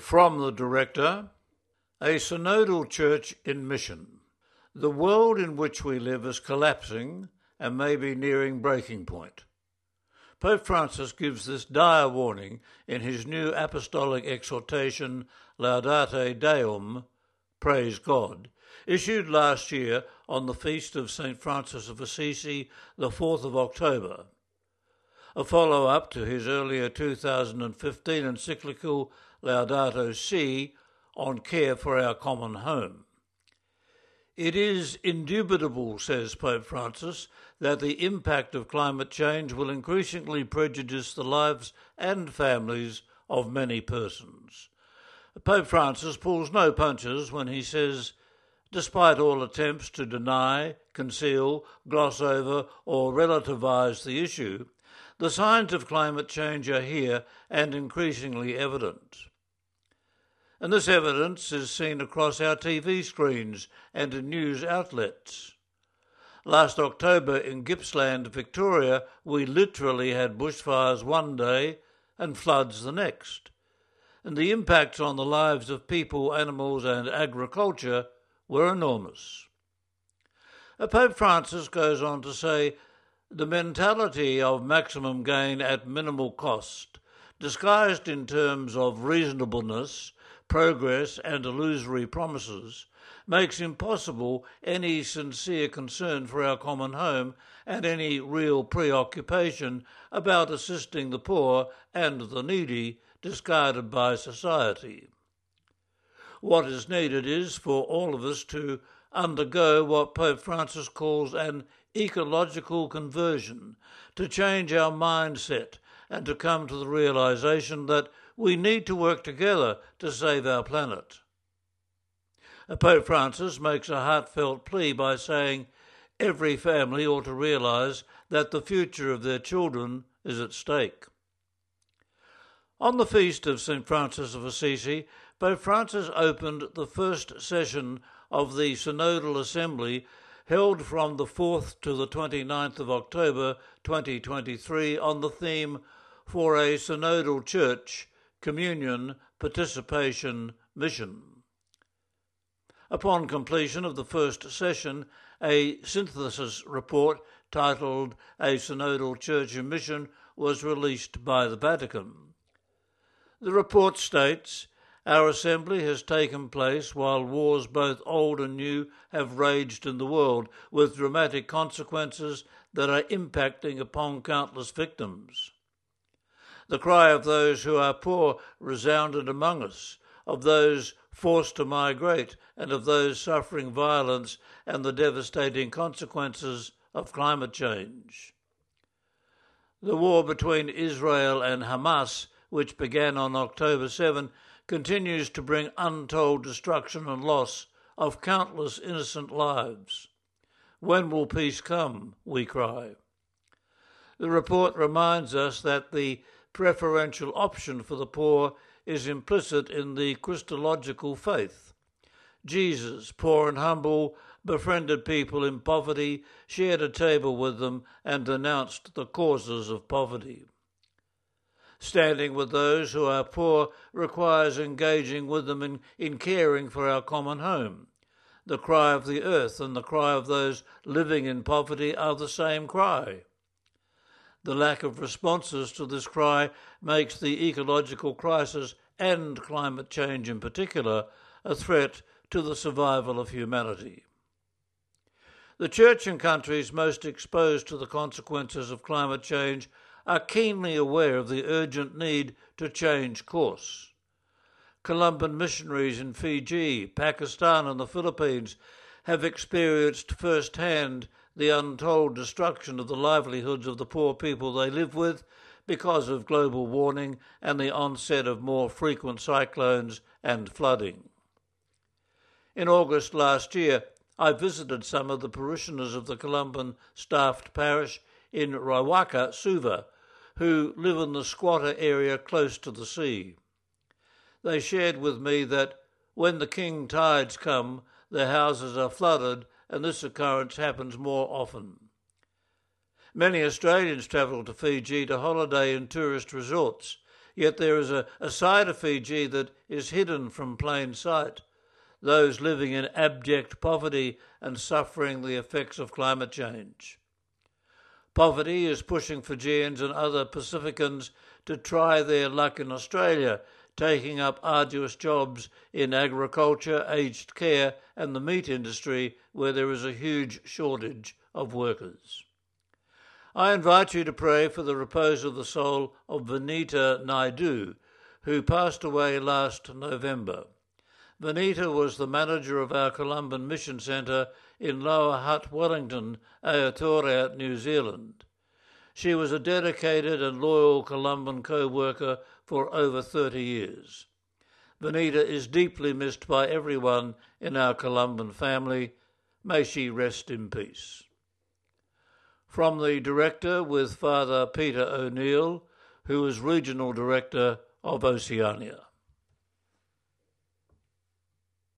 From the Director A Synodal Church in Mission. The world in which we live is collapsing and may be nearing breaking point. Pope Francis gives this dire warning in his new apostolic exhortation Laudate Deum, Praise God, issued last year on the feast of St. Francis of Assisi, the 4th of October. A follow up to his earlier 2015 encyclical Laudato Si on care for our common home. It is indubitable, says Pope Francis, that the impact of climate change will increasingly prejudice the lives and families of many persons. Pope Francis pulls no punches when he says, despite all attempts to deny, conceal, gloss over, or relativize the issue, the signs of climate change are here and increasingly evident and this evidence is seen across our TV screens and in news outlets. Last October in Gippsland, Victoria, we literally had bushfires one day and floods the next. And the impacts on the lives of people, animals, and agriculture were enormous. Uh, Pope Francis goes on to say the mentality of maximum gain at minimal cost, disguised in terms of reasonableness, progress and illusory promises makes impossible any sincere concern for our common home and any real preoccupation about assisting the poor and the needy discarded by society. What is needed is for all of us to undergo what Pope Francis calls an ecological conversion, to change our mindset and to come to the realization that we need to work together to save our planet. Pope Francis makes a heartfelt plea by saying every family ought to realize that the future of their children is at stake. On the feast of St. Francis of Assisi, Pope Francis opened the first session of the Synodal Assembly held from the 4th to the 29th of October 2023 on the theme For a Synodal Church communion, participation, mission. Upon completion of the first session, a synthesis report titled A Synodal Church in Mission was released by the Vatican. The report states Our assembly has taken place while wars both old and new have raged in the world, with dramatic consequences that are impacting upon countless victims. The cry of those who are poor resounded among us, of those forced to migrate, and of those suffering violence and the devastating consequences of climate change. The war between Israel and Hamas, which began on October 7, continues to bring untold destruction and loss of countless innocent lives. When will peace come? We cry. The report reminds us that the preferential option for the poor is implicit in the Christological faith. Jesus, poor and humble, befriended people in poverty, shared a table with them, and denounced the causes of poverty. Standing with those who are poor requires engaging with them in, in caring for our common home. The cry of the earth and the cry of those living in poverty are the same cry. The lack of responses to this cry makes the ecological crisis and climate change in particular a threat to the survival of humanity. The church and countries most exposed to the consequences of climate change are keenly aware of the urgent need to change course. Columban missionaries in Fiji, Pakistan, and the Philippines have experienced firsthand the untold destruction of the livelihoods of the poor people they live with because of global warming and the onset of more frequent cyclones and flooding. In August last year, I visited some of the parishioners of the Columban staffed parish in Raiwaqa, Suva, who live in the squatter area close to the sea. They shared with me that when the king tides come, their houses are flooded and this occurrence happens more often. Many Australians travel to Fiji to holiday in tourist resorts, Yet there is a, a side of Fiji that is hidden from plain sight those living in abject poverty and suffering the effects of climate change. Poverty is pushing Fijians and other Pacificans to try their luck in Australia, taking up arduous jobs in agriculture, aged care, and the meat industry, where there is a huge shortage of workers. I invite you to pray for the repose of the soul of Vanita Naidu, who passed away last November. Vanita was the manager of our Columban Mission Centre in Lower Hutt, Wellington, Aotearoa, New Zealand. She was a dedicated and loyal Columban co worker for over 30 years. Vanita is deeply missed by everyone in our Columban family. May she rest in peace. From the director with Father Peter O'Neill, who is Regional Director of Oceania.